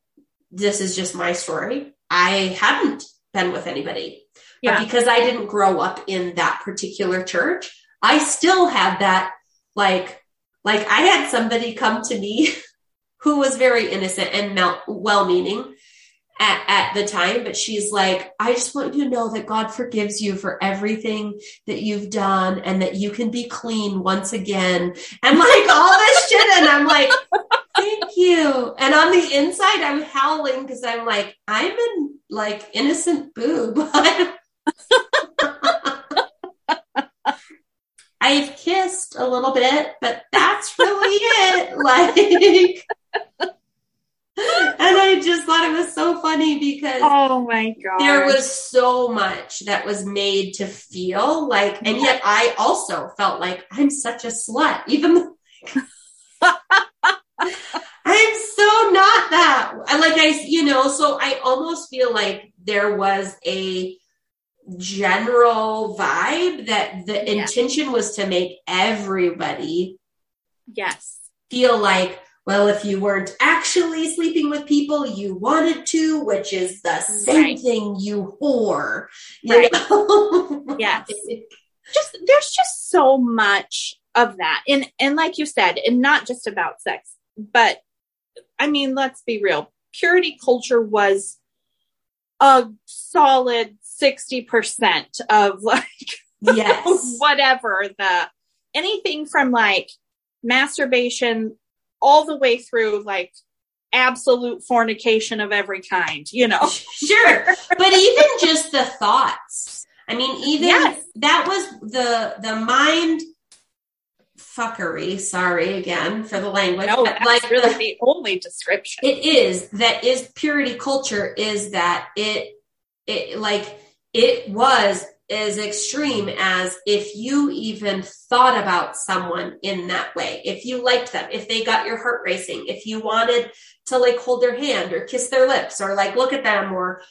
this is just my story. I hadn't been with anybody. Yeah. But because I didn't grow up in that particular church, I still had that, like, like I had somebody come to me who was very innocent and mel- well-meaning at, at the time, but she's like, I just want you to know that God forgives you for everything that you've done and that you can be clean once again and like all this shit. And I'm like, thank you. And on the inside, I'm howling because I'm like, I'm an like innocent boob. I've kissed a little bit, but that's really it. Like, and I just thought it was so funny because Oh my god. there was so much that was made to feel like, and yet I also felt like I'm such a slut, even though I'm so not that. I Like I, you know, so I almost feel like there was a general vibe that the Yeah. intention was to make everybody yes. feel like, well, if you weren't actually sleeping with people you wanted to, which is the same Right. thing, you whore. You Right. Yes. Just there's just so much of that. And and like you said, and not just about sex, but I mean, let's be real. Purity culture was a solid 60% of like yes. whatever the anything from like masturbation all the way through like absolute fornication of every kind, you know. Sure. But even just the thoughts. I mean, even Yes. that was the the mind fuckery. Sorry again for the language. No, but that's like really the- the only description. it is that is purity culture is that it it like it was as extreme as if you even thought about someone in that way if you liked them if they got your heart racing if you wanted to like hold their hand or kiss their lips or like look at them or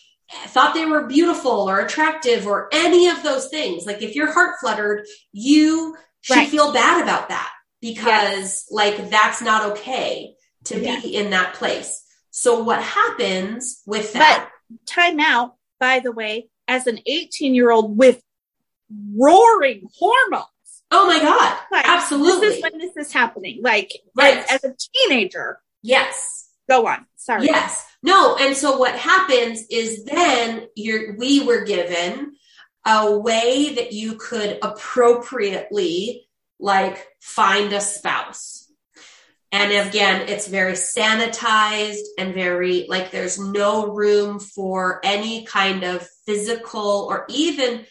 thought they were beautiful or attractive or any of those things like if your heart fluttered you should Right. feel bad about that because like that's not okay to Yeah. be in that place. So what happens with that? But time out, by the way, as an 18 year old with roaring hormones. oh my God. Like, Absolutely. This is when this is happening. Like, Right. as, as a teenager, yes. go on. Sorry. Yes. No. And so what happens is then you're, we were given a way that you could appropriately like find a spouse. And again, it's very sanitized and very like there's no room for any kind of physical or even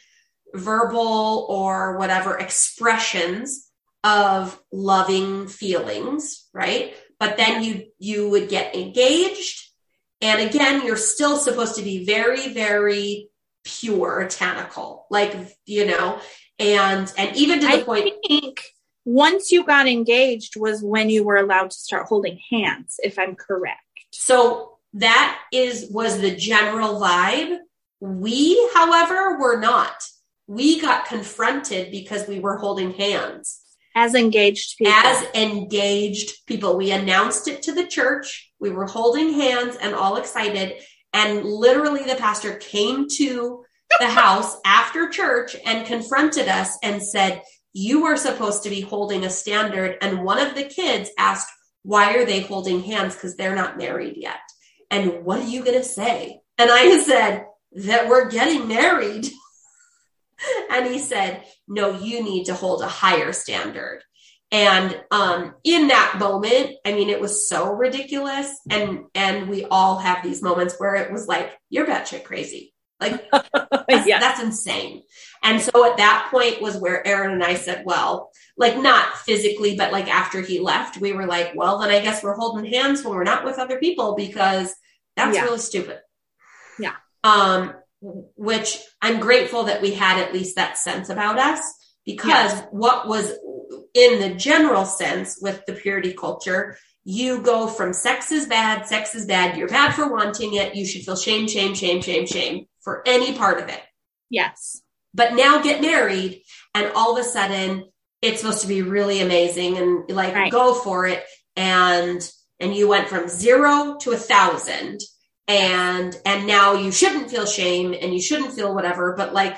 verbal or whatever expressions of loving feelings, right? But then you you would get engaged and again, you're still supposed to be very very puritanical. Like, you know, and and even to the I point think once you got engaged was when you were allowed to start holding hands, if I'm correct. So that is was the general vibe. We, however, were not. We got confronted because we were holding hands As engaged people. as engaged people. We announced it to the church. We were holding hands and all excited. And literally the pastor came to the house after church and confronted us and said, you were supposed to be holding a standard. And one of the kids asked, why are they holding hands? Because they're not married yet. And what are you going to say? And I said, that we're getting married. and he said, no, you need to hold a higher standard. And um, in that moment, I mean, it was so ridiculous. And and we all have these moments where it was like, you're batshit crazy. Like that's, yeah. that's insane. And so at that point was where Aaron and I said, well, like not physically, but like after he left, we were like, well, then I guess we're holding hands when we're not with other people because that's yeah. really stupid. Yeah. Um, which I'm grateful that we had at least that sense about us because yeah. what was in the general sense with the purity culture, you go from sex is bad, sex is bad, you're bad for wanting it, you should feel shame, shame, shame, shame, shame for any part of it. Yes. But now get married and all of a sudden it's supposed to be really amazing and like right. go for it. And, and you went from zero to a thousand and, and now you shouldn't feel shame and you shouldn't feel whatever, but like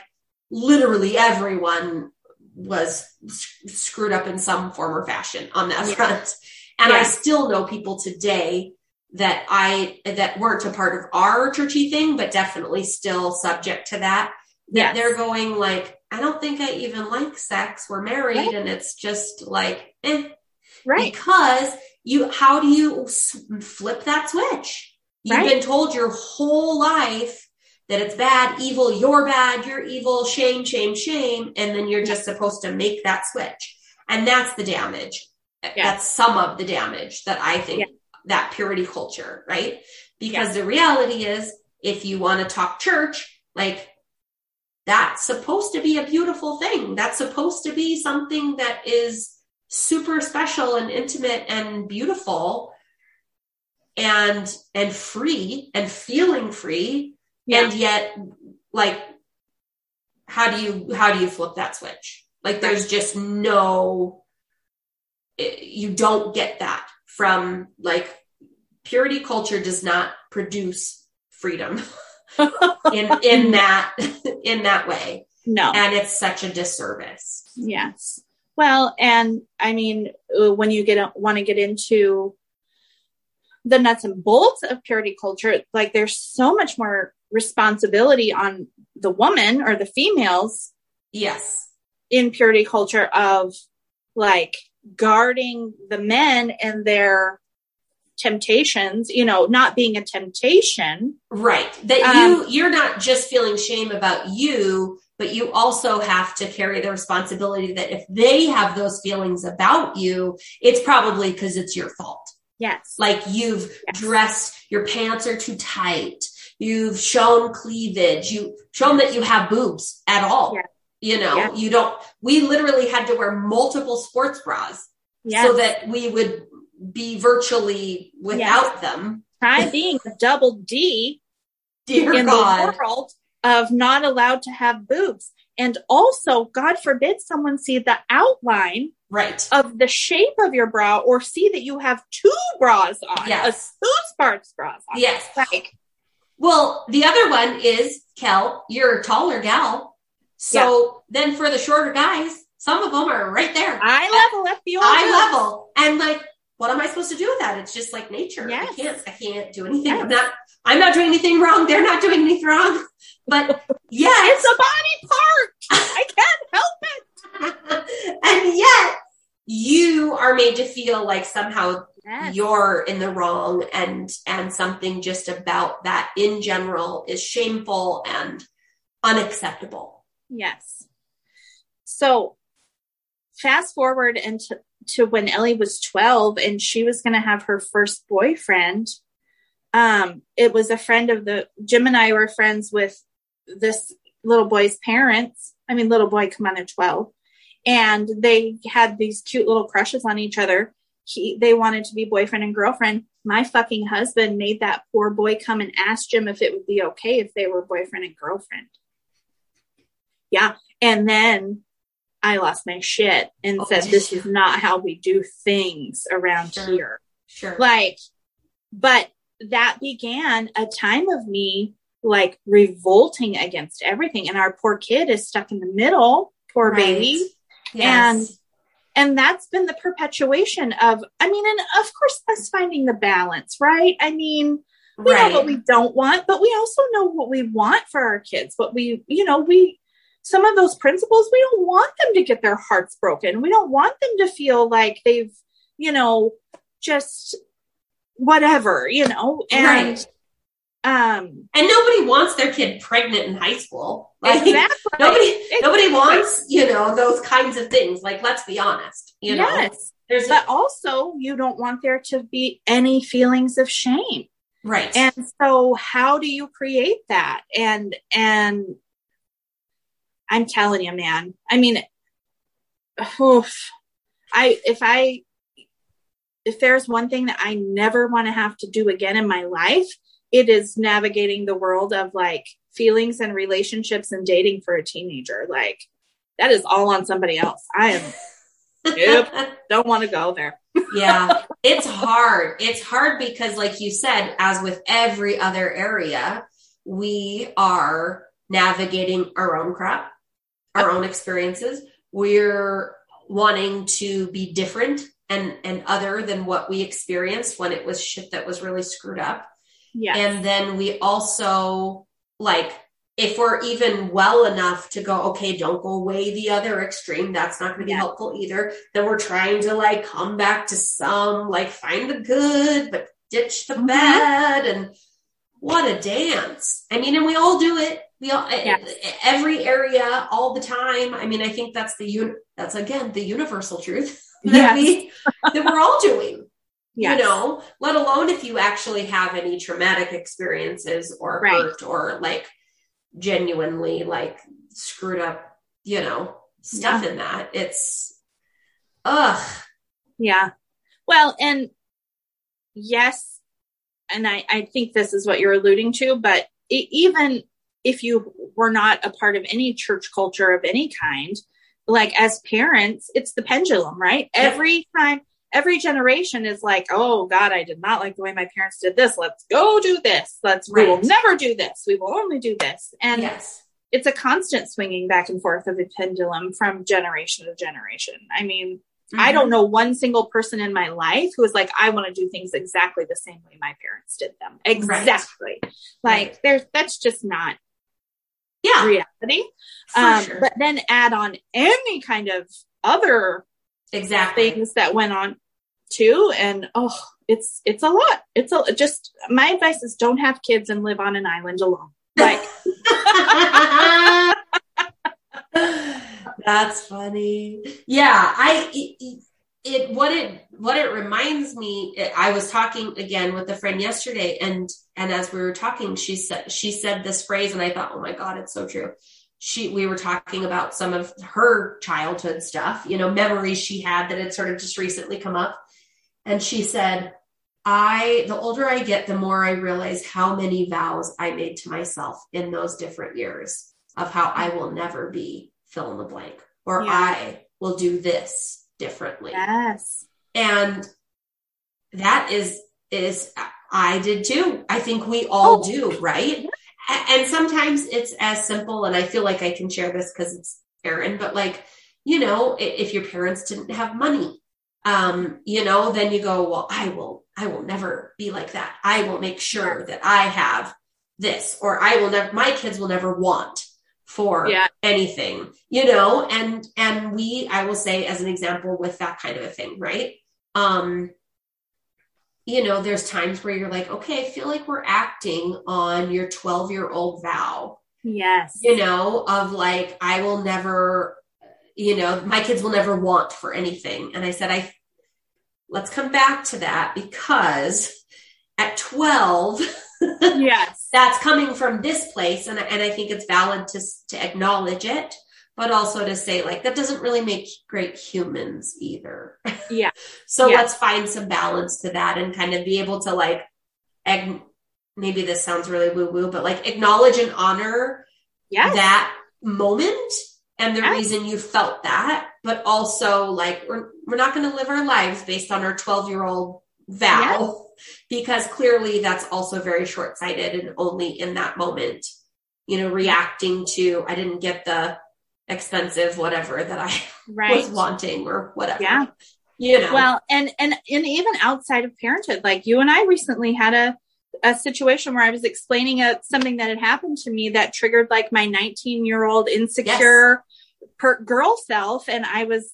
literally everyone was screwed up in some form or fashion on that yeah. front. And yeah. I still know people today that I, that weren't a part of our churchy thing, but definitely still subject to that. That yes. they're going like, I don't think I even like sex. We're married right. and it's just like, eh. Right. Because you, how do you flip that switch? You've right. been told your whole life that it's bad, evil, you're bad, you're evil, shame, shame, shame. And then you're just supposed to make that switch. And that's the damage. Yes. That's some of the damage that I think yes. that purity culture, right? Because yes. the reality is, if you want to talk church, like that's supposed to be a beautiful thing. That's supposed to be something that is super special and intimate and beautiful and and free and feeling free yeah. and yet like how do you how do you flip that switch like there's just no you don't get that from like purity culture does not produce freedom in in that in that way. No. And it's such a disservice. Yes. Well and i mean uh, when you get want to get into the nuts and bolts of purity culture like there's so much more responsibility on the woman or the females yes. in purity culture of like guarding the men and their temptations you know not being a temptation right that um, you you're not just feeling shame about you but you also have to carry the responsibility that if they have those feelings about you it's probably because it's your fault Yes. Like you've yes. dressed, your pants are too tight. You've shown cleavage. You shown that you have boobs at all. Yes. You know, yes. you don't, we literally had to wear multiple sports bras so that we would be virtually without them. Try being a double D Dear in God. the world of not allowed to have boobs. And also, God forbid someone see the outline right of the shape of your bra or see that you have two bras on yes. a two sparks bras on yes like well the other one is kel you're a taller gal so yeah. then for the shorter guys some of them are right there eye level at the eye level and like what am i supposed to do with that it's just like nature yes. i can't i can't do anything yes. i'm not i'm not doing anything wrong they're not doing anything wrong but yeah it's a body part i can't help it and yet you are made to feel like somehow yes. you're in the wrong and and something just about that in general is shameful and unacceptable. Yes. So fast forward into to when Ellie was 12 and she was going to have her first boyfriend. Um, it was a friend of the Jim and I were friends with this little boy's parents. I mean, little boy, come on, they're 12 and they had these cute little crushes on each other. He, they wanted to be boyfriend and girlfriend. My fucking husband made that poor boy come and ask Jim if it would be okay if they were boyfriend and girlfriend. Yeah. And then I lost my shit and oh, said, this is not how we do things around sure. here. Sure. Like, but that began a time of me like revolting against everything. And our poor kid is stuck in the middle, poor right. baby. Yes. And and that's been the perpetuation of i mean and of course us finding the balance right i mean we right. know what we don't want but we also know what we want for our kids what we you know we some of those principles we don't want them to get their hearts broken we don't want them to feel like they've you know just whatever you know and right. Um, and nobody wants their kid pregnant in high school. Like, exactly. Nobody, Exactly. nobody wants, you know, those kinds of things. Like, let's be honest. You know, yes. there's But also, you don't want there to be any feelings of shame. right. And so, how do you create that? And, and I'm telling you, man, I mean, oof, I, if I, if there's one thing that I never want to have to do again in my life, it is navigating the world of like feelings and relationships and dating for a teenager. Like that is all on somebody else. I am Yep. don't want to go there. yeah, it's hard. It's hard because, like you said, as with every other area, we are navigating our own crap, our own experiences. We're wanting to be different and and other than what we experienced when it was shit that was really screwed up. Yeah. And then we also like if we're even well enough to go, okay, don't go way the other extreme. That's not going to be Yeah. helpful either. Then we're trying to like come back to some, like find the good, but ditch the Mhm. bad. And what a dance. I mean, and we all do it. We all, e, Yes. Eh, eh, every area all the time. I mean, I think that's the, un- that's again, the universal truth that Yes. we, that we're all doing Yes. you know, let alone if you actually have any traumatic experiences or Right. hurt or like genuinely like screwed up, you know, stuff in that. It's ugh. Yeah. Well, and yes, and I, I think this is what you're alluding to, but even if you were not a part of any church culture of any kind, like as parents, it's the pendulum, right? Yeah. Every time, every generation is like, oh God, I did not like the way my parents did this. Let's go do this. Let's, we will never do this. We will only do this. And yes. it's a constant swinging back and forth of a pendulum from generation to generation. I mean, I Mhm. don't know one single person in my life who is like, I want to do things exactly the same way my parents did them. Exactly. Like Right. there's, that's just not Yeah, reality. Um, sure. but then add on any kind of other exactly. things that went on too. And oh, it's, it's a lot. It's a, just, my advice is don't have kids and live on an island alone. Like, That's funny. Yeah, I it, what it what it reminds me. I was talking again with a friend yesterday, and and as we were talking, she said she said this phrase, and I thought, oh my god, it's so true. She we were talking about some of her childhood stuff, you know, memories she had that had sort of just recently come up, and she said. I, the older I get, the more I realize how many vows I made to myself in those different years of how I will never be fill in the blank or Yeah. I will do this differently. yes. And that is, is I did too. I think we all Oh. do, right? And sometimes it's as simple, and I feel like I can share this because it's Aaron, but like, you know, if your parents didn't have money, um, you know, then you go, well, I will, I will never be like that. I will make sure that I have this, or I will never, my kids will never want for Yeah. anything, you know, and, and we, I will say as an example with that kind of a thing, right? Um, you know, there's times where you're like, okay, I feel like we're acting on your 12 year old vow, Yes. you know, of like, I will never, you know, my kids will never want for anything. And I said, I, let's come back to that because at 12, yes. That's coming from this place. And, and I think it's valid to, to acknowledge it, but also to say like, that doesn't really make great humans either. Yeah. So Yeah. let's find some balance to that and kind of be able to like, ag- maybe this sounds really woo woo, but like acknowledge and honor Yes. that moment and the Yes. reason you felt that, but also like we're, we're not going to live our lives based on our 12 year old vow because clearly that's also very short sighted and only in that moment, you know, reacting to, I didn't get the expensive whatever that I right. was wanting or whatever. Yeah. You know, Well, and, and, and even outside of parenthood, like you and I recently had a, a situation where I was explaining a, something that had happened to me that triggered like my 19 year old insecure per girl self. And I was,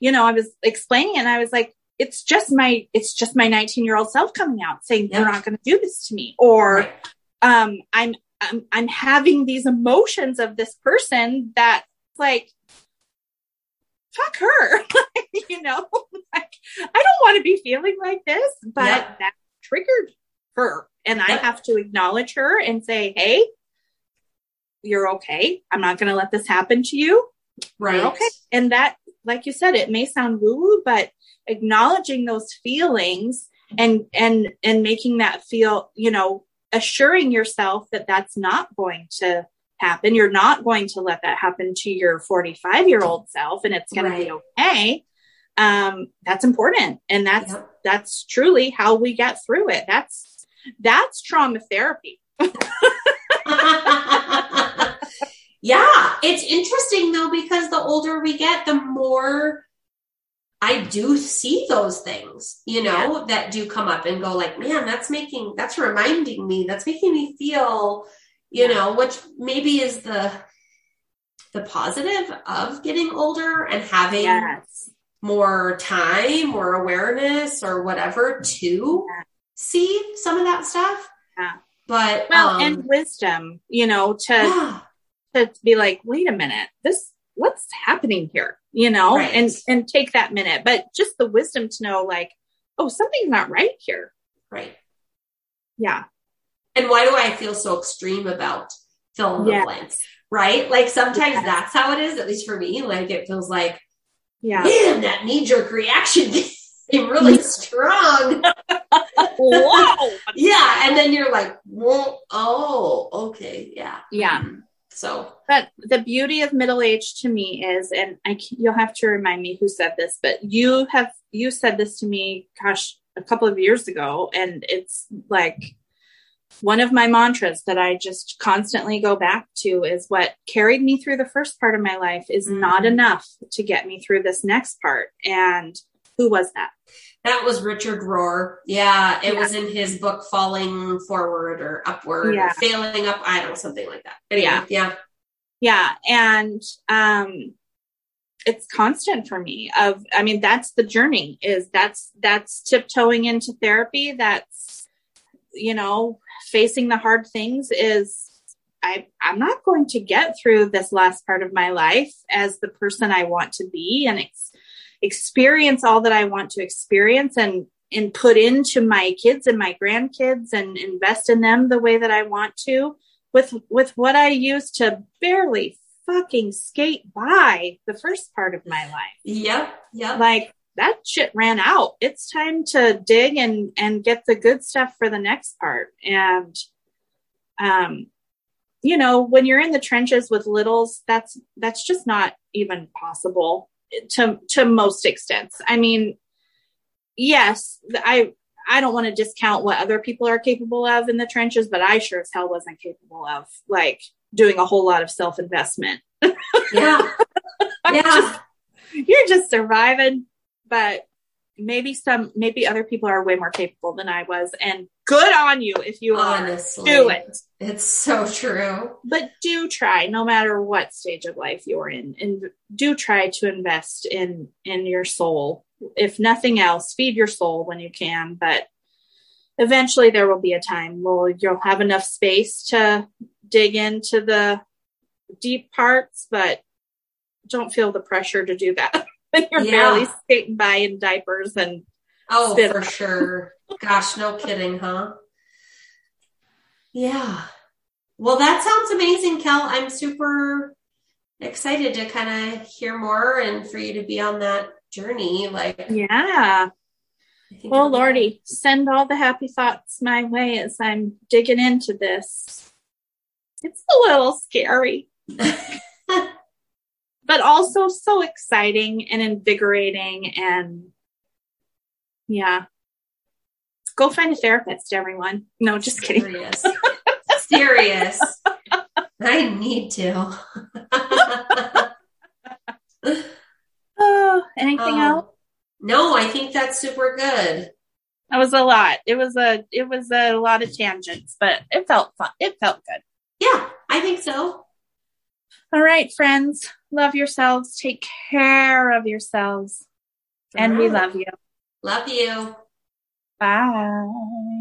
you know, I was explaining and I was like, it's just my, it's just my 19 year old self coming out saying, Yeah. you're not going to do this to me. Or, Right. um, I'm, I'm, I'm having these emotions of this person that like, fuck her. you know, like, I don't want to be feeling like this, but yep. that triggered her. And yep. I have to acknowledge her and say, Hey, you're okay. I'm not going to let this happen to you. Right. You're okay. And that, like you said, it may sound woo woo, but acknowledging those feelings and, and, and making that feel, you know, assuring yourself that that's not going to happen. You're not going to let that happen to your 45 year old self and it's going right. to be okay. Um, that's important. And that's, yep. that's truly how we get through it. That's, that's trauma therapy. yeah, it's interesting though, because the older we get, the more I do see those things, you know, yeah. that do come up and go like, man, that's making, that's reminding me, that's making me feel, you yeah. know, which maybe is the, the positive of getting older and having yes. more time or awareness or whatever to yeah. see some of that stuff. Yeah. But, well, um, and wisdom, you know, to, to be like, wait a minute, this, what's happening here? You know, right. and, and take that minute, but just the wisdom to know like, oh, something's not right here. Right. Yeah. And why do I feel so extreme about fill in the yes. blanks? Right. Like sometimes yes. that's how it is, at least for me. Like it feels like, yeah, man, that knee jerk reaction became really strong. Whoa. yeah. And then you're like, well, oh, okay. Yeah. Yeah. Mm-hmm. So, but the beauty of middle age to me is, and I you'll have to remind me who said this, but you have you said this to me, gosh, a couple of years ago, and it's like one of my mantras that I just constantly go back to is what carried me through the first part of my life is mm-hmm. not enough to get me through this next part. And who was that? That was Richard Rohr. Yeah, it yeah. was in his book Falling Forward or Upward yeah. or Failing Up. I don't know, something like that. Anyway, yeah. Yeah. Yeah. And um it's constant for me of I mean, that's the journey is that's that's tiptoeing into therapy. That's you know, facing the hard things is I, I'm not going to get through this last part of my life as the person I want to be and ex- experience all that I want to experience and and put into my kids and my grandkids and invest in them the way that I want to with with what I used to barely fucking skate by the first part of my life. Yep. Yep. Like that shit ran out. It's time to dig and and get the good stuff for the next part. And um you know, when you're in the trenches with littles, that's that's just not even possible to to most extents. I mean, yes, I I don't want to discount what other people are capable of in the trenches, but I sure as hell wasn't capable of like doing a whole lot of self investment. Yeah. yeah. Just, you're just surviving, but maybe some maybe other people are way more capable than I was and good on you if you honestly do it. it's so true. But do try no matter what stage of life you're in and do try to invest in in your soul. If nothing else feed your soul when you can but eventually there will be a time where you'll have enough space to dig into the deep parts but don't feel the pressure to do that. When you're yeah. barely skating by in diapers and oh for sure. Gosh no kidding huh? Yeah. Well that sounds amazing kel. I'm super excited to kind of hear more and for you to be on that journey like yeah. Well lordy send all the happy thoughts my way as i'm digging into this. It's a little scary. But also so exciting and invigorating and yeah. Go find a therapist, everyone. No, just kidding. Serious. Serious. I need to. oh, anything um, else? No, I think that's super good. That was a lot. It was a it was a lot of tangents, but it felt fun. It felt good. Yeah, I think so. All right, friends. Love yourselves. Take care of yourselves. and we love you. Love you. Bye.